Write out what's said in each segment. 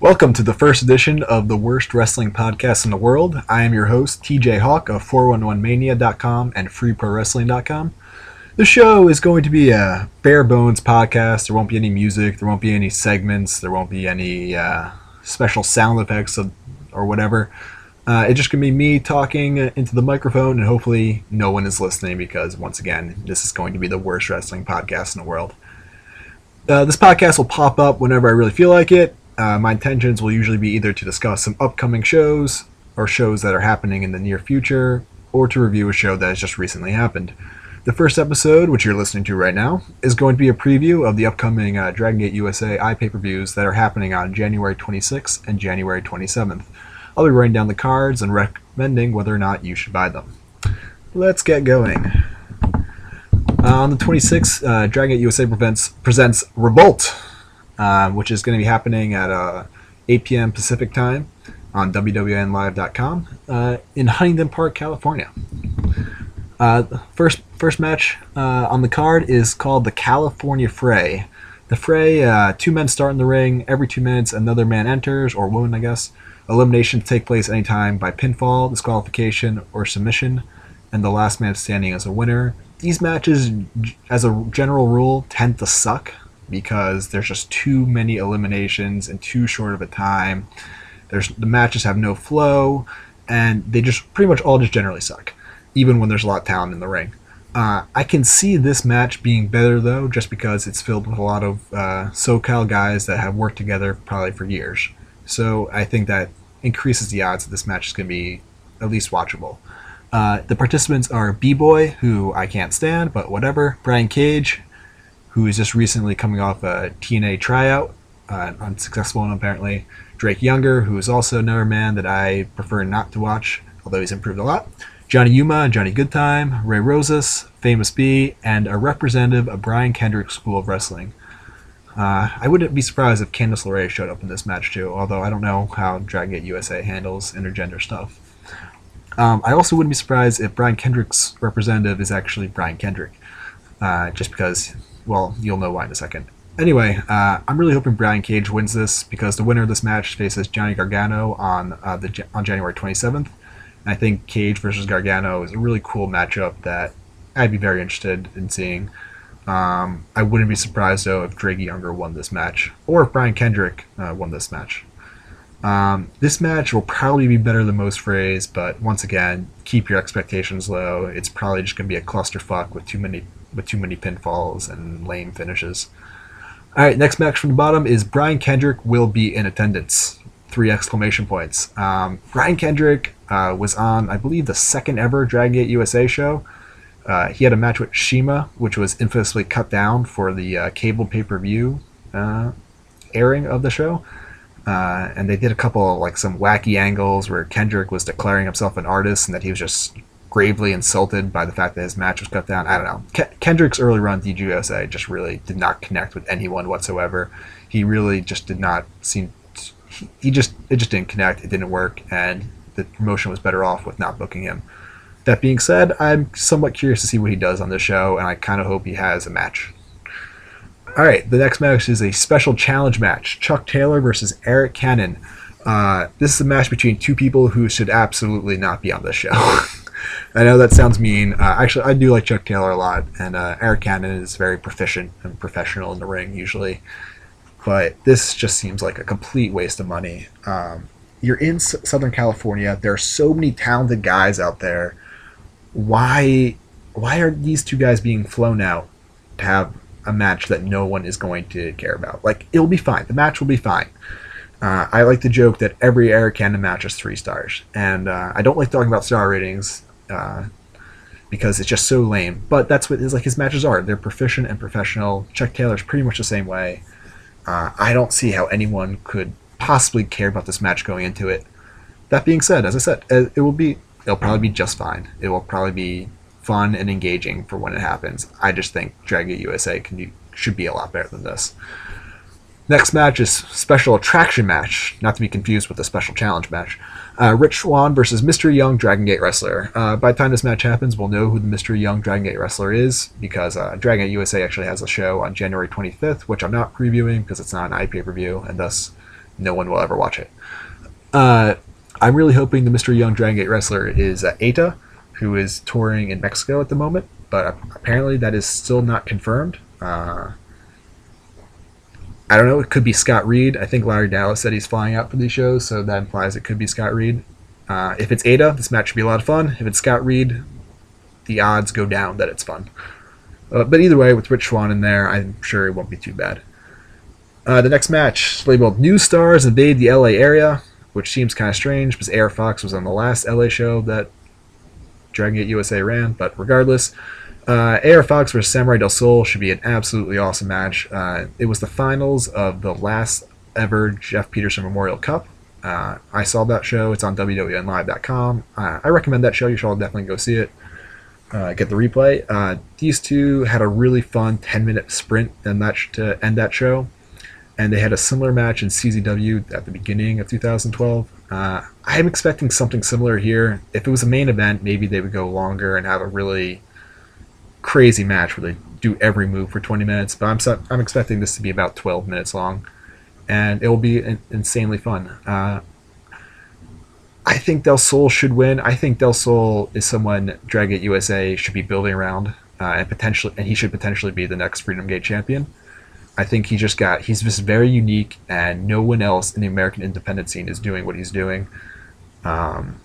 Welcome to the first edition of the worst wrestling podcast in the world. I am your host, TJ Hawk of 411mania.com and freeprowrestling.com. The show is going to be a bare bones podcast. There won't be any music, there won't be any segments, there won't be any uh, special sound effects of, or whatever. Uh, it's just going to be me talking into the microphone, and hopefully, no one is listening because, once again, this is going to be the worst wrestling podcast in the world. Uh, this podcast will pop up whenever I really feel like it. Uh, my intentions will usually be either to discuss some upcoming shows or shows that are happening in the near future, or to review a show that has just recently happened. The first episode, which you're listening to right now, is going to be a preview of the upcoming uh, Dragon Gate USA iPay per views that are happening on January 26th and January 27th. I'll be writing down the cards and recommending whether or not you should buy them. Let's get going. Uh, on the 26th, uh, Dragon Gate USA presents, presents Revolt, uh, which is going to be happening at uh, 8 p.m. Pacific time on WWNLive.com uh, in Huntington Park, California. Uh, first first match uh, on the card is called the California Fray. The Fray, uh, two men start in the ring. Every two minutes, another man enters, or woman, I guess. Eliminations take place anytime by pinfall, disqualification, or submission, and the last man standing is a winner. These matches, as a general rule, tend to suck because there's just too many eliminations and too short of a time. There's the matches have no flow, and they just pretty much all just generally suck, even when there's a lot of talent in the ring. Uh, I can see this match being better though, just because it's filled with a lot of uh, SoCal guys that have worked together probably for years. So I think that increases the odds that this match is going to be at least watchable. Uh, the participants are B Boy, who I can't stand, but whatever. Brian Cage, who is just recently coming off a TNA tryout, uh, unsuccessful one apparently. Drake Younger, who is also another man that I prefer not to watch, although he's improved a lot. Johnny Yuma and Johnny Goodtime, Ray Rosas, Famous B, and a representative of Brian Kendrick's School of Wrestling. Uh, I wouldn't be surprised if Candice LeRae showed up in this match too, although I don't know how Dragon Gate USA handles intergender stuff. Um, I also wouldn't be surprised if Brian Kendrick's representative is actually Brian Kendrick, uh, just because, well, you'll know why in a second. Anyway, uh, I'm really hoping Brian Cage wins this because the winner of this match faces Johnny Gargano on uh, the on January 27th. And I think Cage versus Gargano is a really cool matchup that I'd be very interested in seeing. Um, I wouldn't be surprised though if Drake Younger won this match, or if Brian Kendrick uh, won this match. Um, this match will probably be better than most frays, but once again, keep your expectations low. It's probably just going to be a clusterfuck with too many with too many pinfalls and lame finishes. All right, next match from the bottom is Brian Kendrick will be in attendance. Three exclamation points. Um, Brian Kendrick uh, was on, I believe, the second ever Dragon Gate USA show. Uh, he had a match with CIMA, which was infamously cut down for the uh, cable pay per view uh, airing of the show. Uh, and they did a couple like some wacky angles where Kendrick was declaring himself an artist and that he was just gravely insulted by the fact that his match was cut down. I don't know. Ke- Kendrick's early run DGUSA just really did not connect with anyone whatsoever. He really just did not seem. He, he just it just didn't connect. It didn't work, and the promotion was better off with not booking him. That being said, I'm somewhat curious to see what he does on the show, and I kind of hope he has a match. All right, the next match is a special challenge match: Chuck Taylor versus Arik Cannon. Uh, this is a match between two people who should absolutely not be on this show. I know that sounds mean. Uh, actually, I do like Chuck Taylor a lot, and uh, Arik Cannon is very proficient and professional in the ring usually. But this just seems like a complete waste of money. Um, you're in S- Southern California. There are so many talented guys out there why why are these two guys being flown out to have a match that no one is going to care about? Like it'll be fine. The match will be fine. Uh, I like to joke that every Arik Cannon match is three stars, and uh, I don't like talking about star ratings uh, because it's just so lame. But that's what his like his matches are. They're proficient and professional. Chuck Taylor's pretty much the same way. Uh, I don't see how anyone could possibly care about this match going into it. That being said, as I said, uh, it will be it'll probably be just fine. It will probably be fun and engaging for when it happens. I just think Dragon USA can be, should be a lot better than this. Next match is special attraction match, not to be confused with the special challenge match. Uh, Rich Swann versus Mr. Young Dragon Gate Wrestler. Uh, by the time this match happens, we'll know who the Mr. Young Dragon Gate Wrestler is because uh, Dragon Gate USA actually has a show on January 25th, which I'm not previewing because it's not an iPay per view, and thus no one will ever watch it. Uh, I'm really hoping the Mr. Young Dragon Gate wrestler is uh, Eita, who is touring in Mexico at the moment, but apparently that is still not confirmed. I don't know. It could be Scott Reed. I think Larry Dallas said he's flying out for these shows, so that implies it could be Scott Reed. Uh, if it's Eita, this match should be a lot of fun. If it's Scott Reed, the odds go down that it's fun. Uh, but either way, with Rich Swann in there, I'm sure it won't be too bad. Uh, the next match, labeled New Stars Invade the LA Area, which seems kind of strange because AR Fox was on the last LA show that Dragon Gate USA ran. But regardless, uh, AR Fox versus Samurai del Sol should be an absolutely awesome match. Uh, it was the finals of the last ever Jeff Peterson Memorial Cup. Uh, I saw that show. It's on WWNLive.com. Uh, I recommend that show. You should all definitely go see it. Uh, get the replay. Uh, these two had a really fun 10 minute sprint and match to end that show. And they had a similar match in CZW at the beginning of 2012. Uh, I'm expecting something similar here. If it was a main event, maybe they would go longer and have a really crazy match where they do every move for 20 minutes. But I'm I'm expecting this to be about 12 minutes long, and it will be insanely fun. Uh, I think Del Sol should win. I think Del Sol is someone Dragon USA should be building around, uh, and potentially, and he should potentially be the next Freedom Gate champion. I think he just got he's just very unique, and no one else in the American independent scene is doing what he's doing. Um,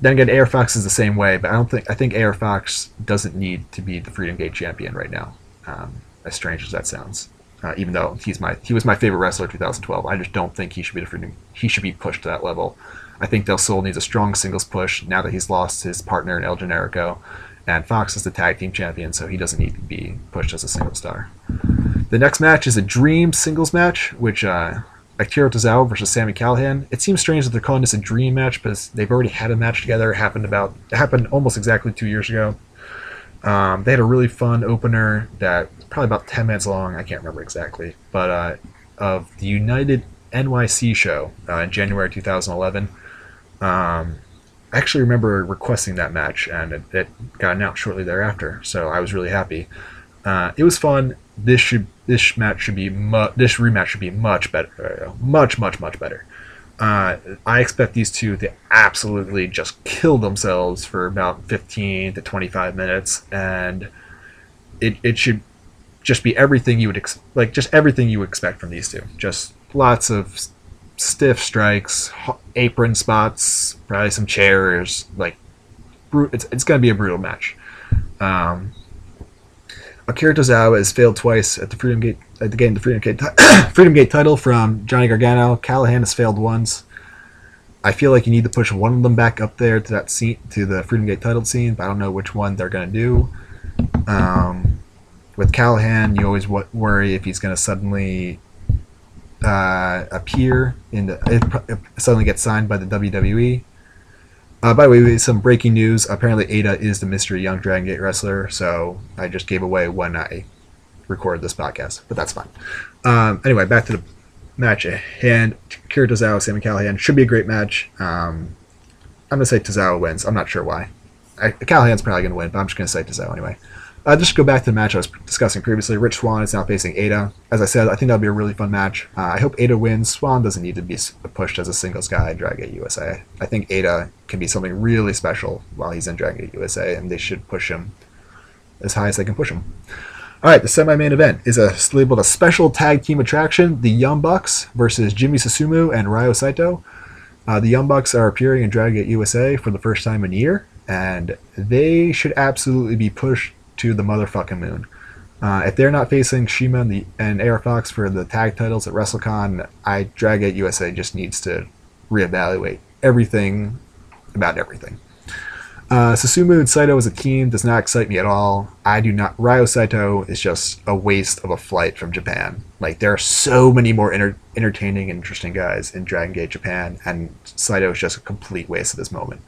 then again, AR Fox is the same way, but I don't think I think AR Fox doesn't need to be the Freedom Gate champion right now. Um, as strange as that sounds, uh, even though he's my he was my favorite wrestler 2012, I just don't think he should be the Freedom he should be pushed to that level. I think Del Sol needs a strong singles push now that he's lost his partner in El Generico, and Fox is the tag team champion, so he doesn't need to be pushed as a single star. The next match is a dream singles match, which uh, Akira Tozawa versus Sami Callihan. It seems strange that they're calling this a dream match because they've already had a match together. It happened about it happened almost exactly two years ago. Um, they had a really fun opener that probably about ten minutes long. I can't remember exactly, but uh, of the United NYC show uh, in January 2011. Um, I actually remember requesting that match, and it, it, got announced shortly thereafter. So I was really happy. Uh, it was fun. This should this match should be mu- this rematch should be much better, much much much better. Uh, I expect these two to absolutely just kill themselves for about 15 to 25 minutes, and it, it should just be everything you would ex- like, just everything you expect from these two. Just lots of stiff strikes, apron spots, probably some chairs. Like, it's, it's going to be a brutal match. Um, Akira Tozawa has failed twice at the Freedom Gate at the game the Freedom Gate Freedom Gate title from Johnny Gargano. Callihan has failed once. I feel like you need to push one of them back up there to that scene to the Freedom Gate title scene, but I don't know which one they're to do. Um, with Callihan, you always w- worry if he's to suddenly uh, appear in the suddenly get signed by the WWE. Uh, by the way, some breaking news. Apparently, Eita is the mystery young Dragon Gate wrestler, so I just gave away when I recorded this podcast, but that's fine. Um, anyway, back to the match. And Kira Tozawa, Sami Callihan should be a great match. Um, I'm going to say Tozawa wins. I'm not sure why. I, Callihan's probably going to win, but I'm just going to say Tozawa anyway. Uh, just go back to the match I was discussing previously, Rich Swann is now facing Eita. As I said, I think that'll be a really fun match. Uh, I hope Eita wins. Swann doesn't need to be pushed as a singles guy in Dragon USA. I think Eita can be something really special while he's in Dragon USA, and they should push him as high as they can push him. All right, the semi-main event is a labeled a special tag team attraction: the Young Bucks versus Jimmy Susumu and Ryo Saito. Uh, the Young Bucks are appearing in Dragon USA for the first time in a year, and they should absolutely be pushed to the motherfucking moon. Uh, if they're not facing CIMA and, the, and AR Fox for the tag titles at WrestleCon, I Drag It USA just needs to reevaluate everything about everything. Uh, Susumu and Saito as a team does not excite me at all. I do not. Ryo Saito is just a waste of a flight from Japan. Like there are so many more enter- entertaining and interesting guys in Dragon Gate Japan, and Saito is just a complete waste at this moment.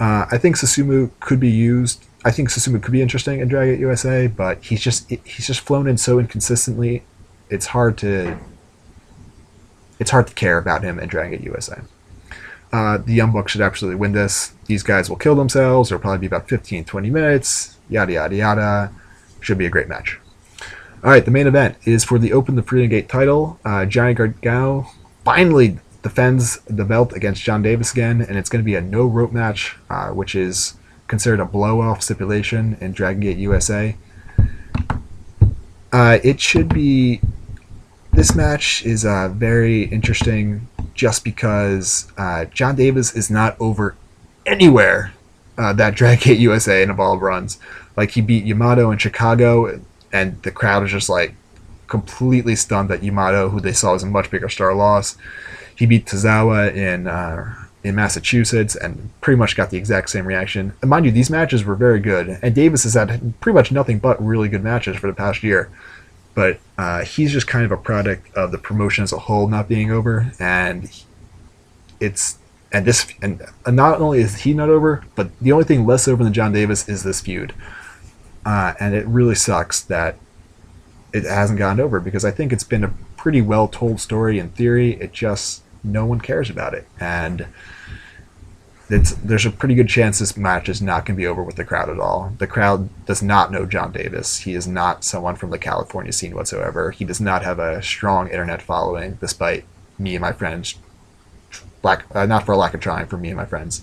Uh, I think Susumu could be used I think Susumu could be interesting in Dragon USA, but he's just he's just flown in so inconsistently. It's hard to it's hard to care about him in Dragon USA. Uh, the Young Bucks should absolutely win this. These guys will kill themselves. It'll probably be about 15, 20 minutes. Yada yada yada. Should be a great match. All right, the main event is for the Open the Freedom Gate title. Uh, Johnny Gargano finally defends the belt against John Davis again, and it's going to be a no rope match, uh, which is considered a blow off stipulation in Dragon Gate USA. Uh, it should be. This match is uh, very interesting just because uh, John Davis is not over anywhere uh, that Dragon Gate USA in Evolve runs. Like he beat Yamato in Chicago, and the crowd is just like completely stunned that Yamato, who they saw as a much bigger star, lost. He beat Tozawa in uh, in Massachusetts and pretty much got the exact same reaction. And mind you, these matches were very good, and Davis has had pretty much nothing but really good matches for the past year. But uh, he's just kind of a product of the promotion as a whole not being over, and it's and this and not only is he not over, but the only thing less over than John Davis is this feud, uh, and it really sucks that it hasn't gotten over because I think it's been a pretty well told story in theory. It just no one cares about it, and there's a pretty good chance this match is not going to be over with the crowd at all. The crowd does not know John Davis. He is not someone from the California scene whatsoever. He does not have a strong internet following, despite me and my friends, lack, uh, not for a lack of trying, for me and my friends.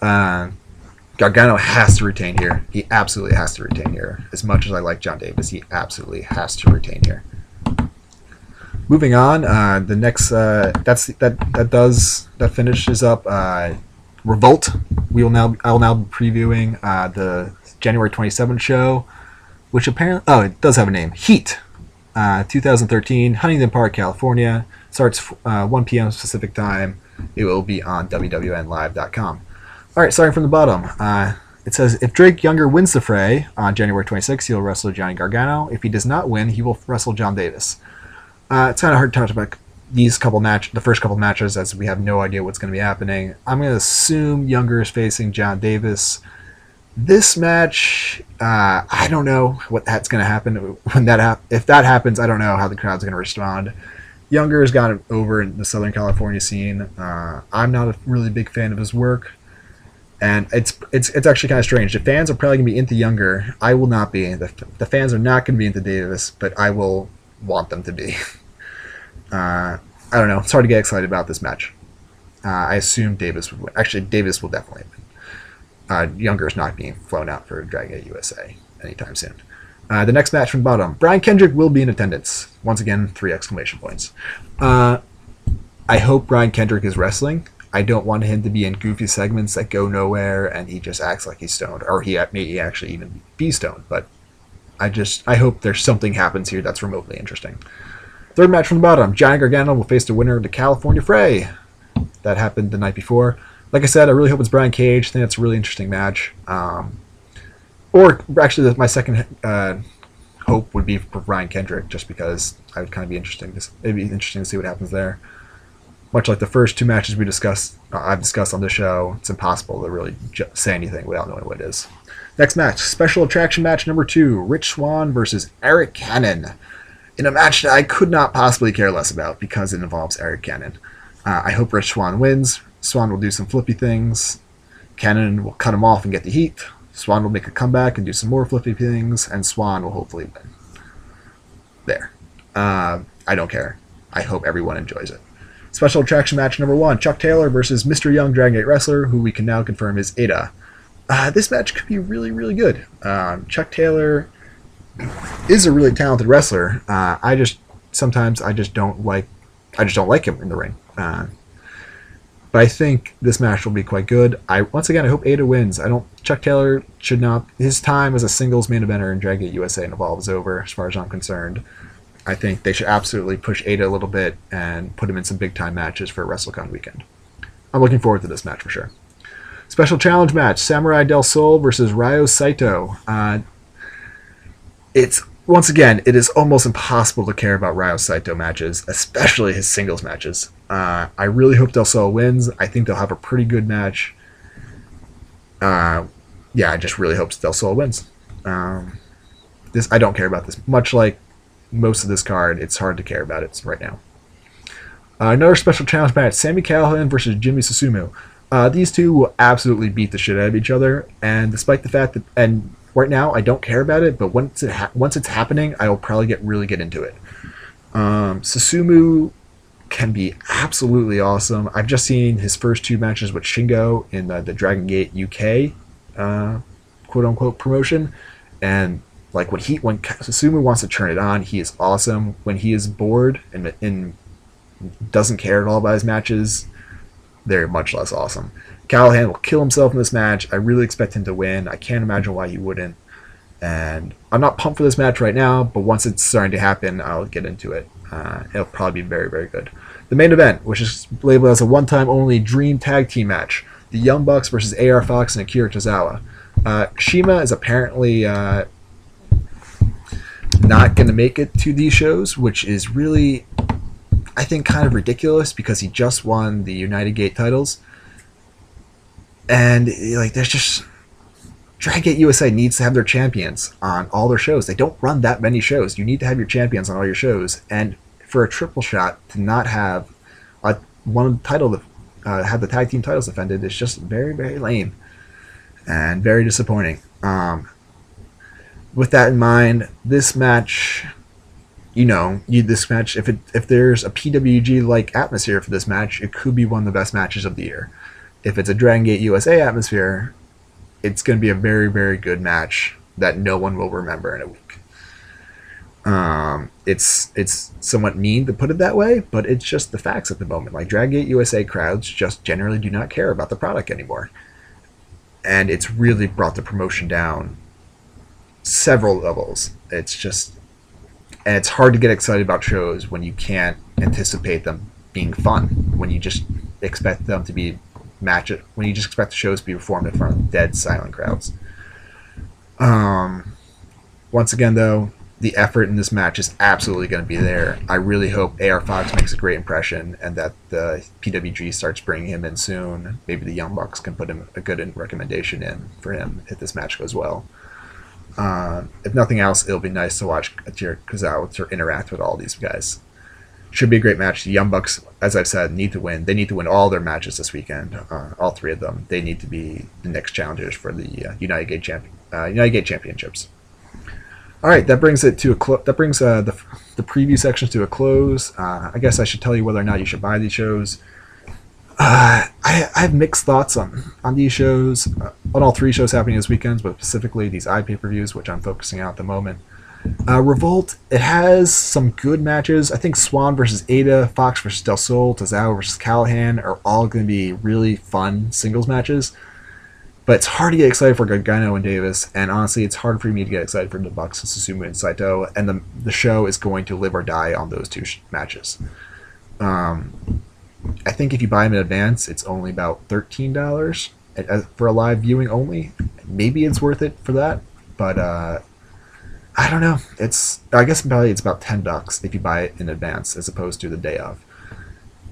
Uh, Gargano has to retain here. He absolutely has to retain here. As much as I like John Davis, he absolutely has to retain here moving on, uh, the next uh, that's that that does that finishes up uh, Revolt. We will now I will now be previewing uh, the January 27th show, which apparently oh it does have a name Heat, uh, 2013 Huntington Park, California. Starts uh, 1 p.m. Pacific time. It will be on WWNLive.com. All right, starting from the bottom. it says if Drake Younger wins the fray on January 26th, he'll wrestle Johnny Gargano. If he does not win, he will wrestle John Davis. Uh, it's kind of hard to talk about these couple match, the first couple matches, as we have no idea what's going to be happening. I'm going to assume Younger is facing John Davis. This match, uh, I don't know what that's going to happen when that hap- if that happens. I don't know how the crowd's going to respond. Younger has got over in the Southern California scene. Uh, I'm not a really big fan of his work, and it's it's it's actually kind of strange. The fans are probably going to be into Younger. I will not be. The, the fans are not going to be into Davis, but I will want them to be. Uh, I don't know. It's hard to get excited about this match. Uh, I assume Davis would win. Actually, Davis will definitely win. Uh, Younger is not being flown out for Dragon Gate USA anytime soon. Uh, the next match from bottom. Brian Kendrick will be in attendance. Once again, three exclamation points. Uh, I hope Brian Kendrick is wrestling. I don't want him to be in goofy segments that go nowhere and he just acts like he's stoned, or he may actually even be stoned. But I just I hope there's something happens here that's remotely interesting. Third match from the bottom: Johnny Gargano will face the winner of the California Fray. That happened the night before. Like I said, I really hope it's Brian Cage. I think that's a really interesting match. Um, or actually, my second uh, hope would be for Brian Kendrick, just because I would kind of be interesting. To, it'd be interesting to see what happens there. Much like the first two matches we discussed, uh, I've discussed on the show, it's impossible to really ju- say anything without knowing what it is. Next match, special attraction match number two Rich Swann versus Arik Cannon. In a match that I could not possibly care less about because it involves Arik Cannon. Uh, I hope Rich Swann wins. Swann will do some flippy things. Cannon will cut him off and get the heat. Swann will make a comeback and do some more flippy things, and Swann will hopefully win. There. Uh, I don't care. I hope everyone enjoys it. Special attraction match number one Chuck Taylor versus Mr. Young Dragon Gate Wrestler, who we can now confirm is Eita uh, this match could be really, really good. Um, Chuck Taylor is a really talented wrestler. Uh, I just sometimes I just don't like I just don't like him in the ring. Uh, but I think this match will be quite good. I once again I hope Eita wins. I don't Chuck Taylor should not his time as a singles main eventer in Dragon Gate USA and Evolve is over as far as I'm concerned. I think they should absolutely push Eita a little bit and put him in some big time matches for WrestleCon weekend. I'm looking forward to this match for sure. Special challenge match: Samurai Del Sol versus Ryo Saito. Uh, it's once again, it is almost impossible to care about Ryo Saito matches, especially his singles matches. Uh, I really hope Del Sol wins. I think they'll have a pretty good match. Uh, yeah, I just really hope Del Sol wins. Um, this I don't care about this. Much like most of this card, it's hard to care about it right now. Uh, another special challenge match: Sami Callihan versus Jimmy Susumu. Uh, these two will absolutely beat the shit out of each other, and despite the fact that, and right now I don't care about it, but once it ha- once it's happening, I will probably get really get into it. Um, Susumu can be absolutely awesome. I've just seen his first two matches with Shingo in the, the Dragon Gate UK uh, quote unquote promotion, and like when he when Susumu wants to turn it on, he is awesome. When he is bored and, and doesn't care at all about his matches, they're much less awesome. Callihan will kill himself in this match. I really expect him to win. I can't imagine why he wouldn't. And I'm not pumped for this match right now, but once it's starting to happen, I'll get into it. Uh, it'll probably be very, very good. The main event, which is labeled as a one time only Dream Tag Team match the Young Bucks versus AR Fox and Akira Tozawa. Uh, CIMA is apparently uh, not going to make it to these shows, which is really, I think, kind of ridiculous because he just won the United Gate titles. And, like, there's just. Dragon Gate USA needs to have their champions on all their shows. They don't run that many shows. You need to have your champions on all your shows. And for a triple shot to not have a one title uh, have the tag team titles defended is just very very lame and very disappointing. Um, with that in mind, this match, you know, you this match if it if there's a PWG like atmosphere for this match, it could be one of the best matches of the year. If it's a Dragon Gate USA atmosphere, it's going to be a very very good match that no one will remember in a week. Um, it's it's somewhat mean to put it that way, but it's just the facts at the moment. Like Dragon Gate USA crowds just generally do not care about the product anymore, and it's really brought the promotion down several levels. It's just, and it's hard to get excited about shows when you can't anticipate them being fun. When you just expect them to be match it. When you just expect the shows to be performed in front of dead silent crowds. Um, once again, though, the effort in this match is absolutely going to be there. I really hope AR Fox makes a great impression and that the PWG starts bringing him in soon. Maybe the Young Bucks can put him a good recommendation in for him if this match goes well. Uh, if nothing else, it'll be nice to watch Akira Tozawa to interact with all these guys. Should be a great match. The Young Bucks, as I've said, need to win. They need to win all their matches this weekend. Uh, all three of them. They need to be the next challengers for the uh, United Gate Champion uh, United Gate Championships. All right, that brings it to a clo- that brings uh, the the preview sections to a close. I guess I should tell you whether or not you should buy these shows. Uh, I, I have mixed thoughts on on these shows, uh, on all three shows happening this weekend, but specifically these iPay per views, which I'm focusing on at the moment. Uh, Revolt, it has some good matches. I think Swann versus Eita, Fox versus Del Sol, Tozawa versus Callihan are all going to be really fun singles matches. But it's hard to get excited for Gargano and Davis, and honestly, it's hard for me to get excited for the Bucks, Susumu, and Saito. And the the show is going to live or die on those two sh- matches. Um, I think if you buy them in advance, it's only about thirteen dollars for a live viewing only. Maybe it's worth it for that, but uh, I don't know. It's I guess probably it's about ten bucks if you buy it in advance as opposed to the day of.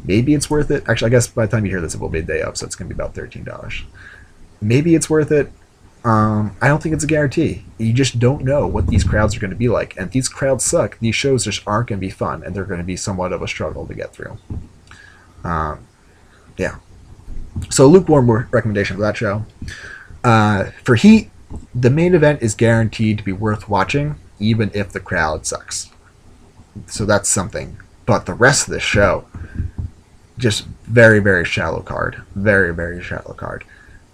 Maybe it's worth it. Actually, I guess by the time you hear this, it will be day of, so it's going to be about thirteen dollars maybe it's worth it. Um, I don't think it's a guarantee. You just don't know what these crowds are going to be like. And if these crowds suck, these shows just aren't going to be fun, and they're going to be somewhat of a struggle to get through. Um, yeah. So, lukewarm recommendation for that show. Uh, for Heat, the main event is guaranteed to be worth watching, even if the crowd sucks. So, that's something. But the rest of the show, just very, very shallow card. Very, very shallow card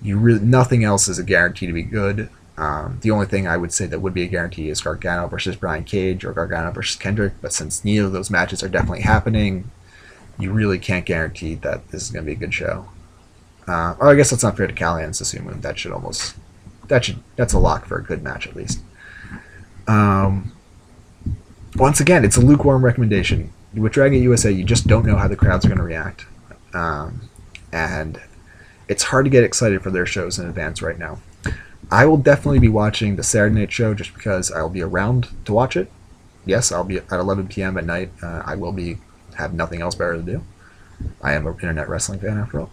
you really nothing else is a guarantee to be good. Um, the only thing I would say that would be a guarantee is Gargano versus Brian Cage or Gargano versus Kendrick. But since neither of those matches are definitely happening, you really can't guarantee that this is going to be a good show. Uh, oh, I guess that's not fair to Callihan and. That should almost that should that's a lock for a good match at least. Um, once again, it's a lukewarm recommendation. With Dragon USA, you just don't know how the crowds are going to react, um, and it's hard to get excited for their shows in advance right now. I will definitely be watching the Saturday Night Show just because I'll be around to watch it. Yes, I'll be at 11 p.m. at night. Uh, I will be have nothing else better to do. I am an internet wrestling fan after all.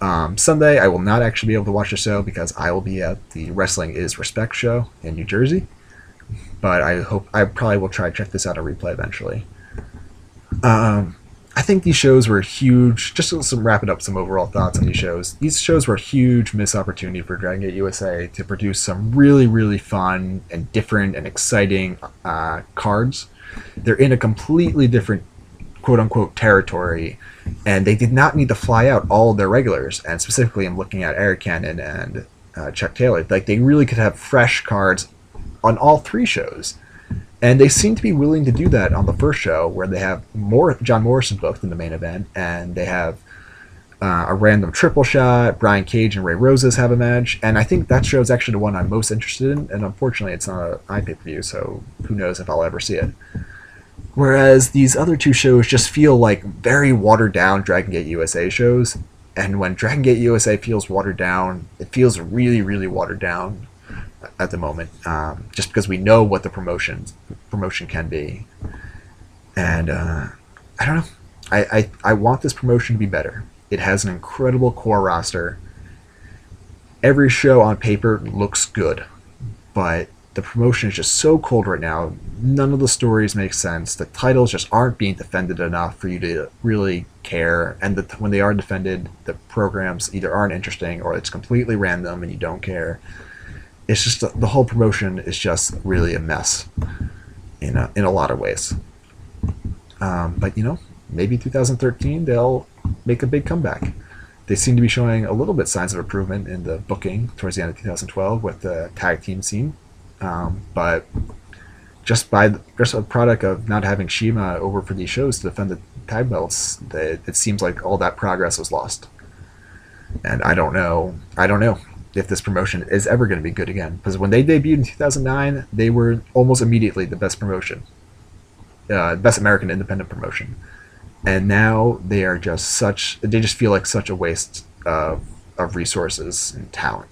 Um, Sunday, I will not actually be able to watch the show because I will be at the Wrestling Is Respect show in New Jersey. But I hope I probably will try to check this out on replay eventually. Um, I think these shows were huge. Just some wrap it up, some overall thoughts on these shows. These shows were a huge missed opportunity for Dragon Gate USA to produce some really, really fun and different and exciting uh, cards. They're in a completely different quote unquote territory, and they did not need to fly out all their regulars. And specifically, I'm looking at Arik Cannon and uh, Chuck Taylor. Like they really could have fresh cards on all three shows. And they seem to be willing to do that on the first show, where they have more John Morrison booked in the main event, and they have uh, a random triple shot. Brian Cage and Ray Rosas have a match, and I think that show is actually the one I'm most interested in. And unfortunately, it's not an iPay per view, so who knows if I'll ever see it. Whereas these other two shows just feel like very watered down Dragon Gate USA shows, and when Dragon Gate USA feels watered down, it feels really, really watered down at the moment, um, just because we know what the promotion promotion can be, and uh, I don't know. I, I I want this promotion to be better. It has an incredible core roster. Every show on paper looks good, but the promotion is just so cold right now. None of the stories make sense. The titles just aren't being defended enough for you to really care. And the, when they are defended, the programs either aren't interesting or it's completely random and you don't care. It's just the whole promotion is just really a mess in a, in a lot of ways. Um, but you know, maybe 2013 they'll make a big comeback. They seem to be showing a little bit signs of improvement in the booking towards the end of 2012 with the tag team scene um, but just by the, just a product of not having CIMA over for these shows to defend the tag belts, it, it seems like all that progress was lost. And I don't know. I don't know if this promotion is ever going to be good again. Because when they debuted in 2009, they were almost immediately the best promotion, uh, best American independent promotion. And now they are just such. They just feel like such a waste of of resources and talent.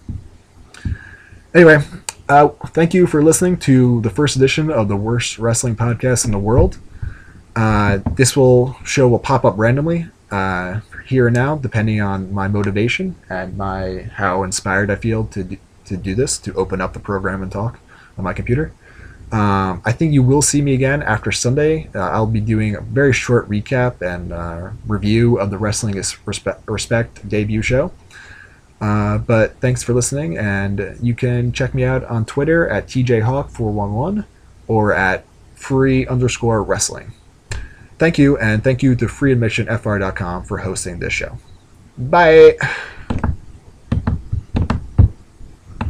Anyway, uh, thank you for listening to the first edition of the worst wrestling podcast in the world. Uh, this will show will pop up randomly uh, here and now, depending on my motivation and my how inspired I feel to do, to do this, to open up the program and talk on my computer. Um, I think you will see me again after Sunday. Uh, I'll be doing a very short recap and uh, review of the Wrestling is Respect, Respect debut show. Uh, but thanks for listening, and you can check me out on Twitter at tjhawk411 or at free underscore wrestling. Thank you, and thank you to freeadmissionfr.com for hosting this show. Bye.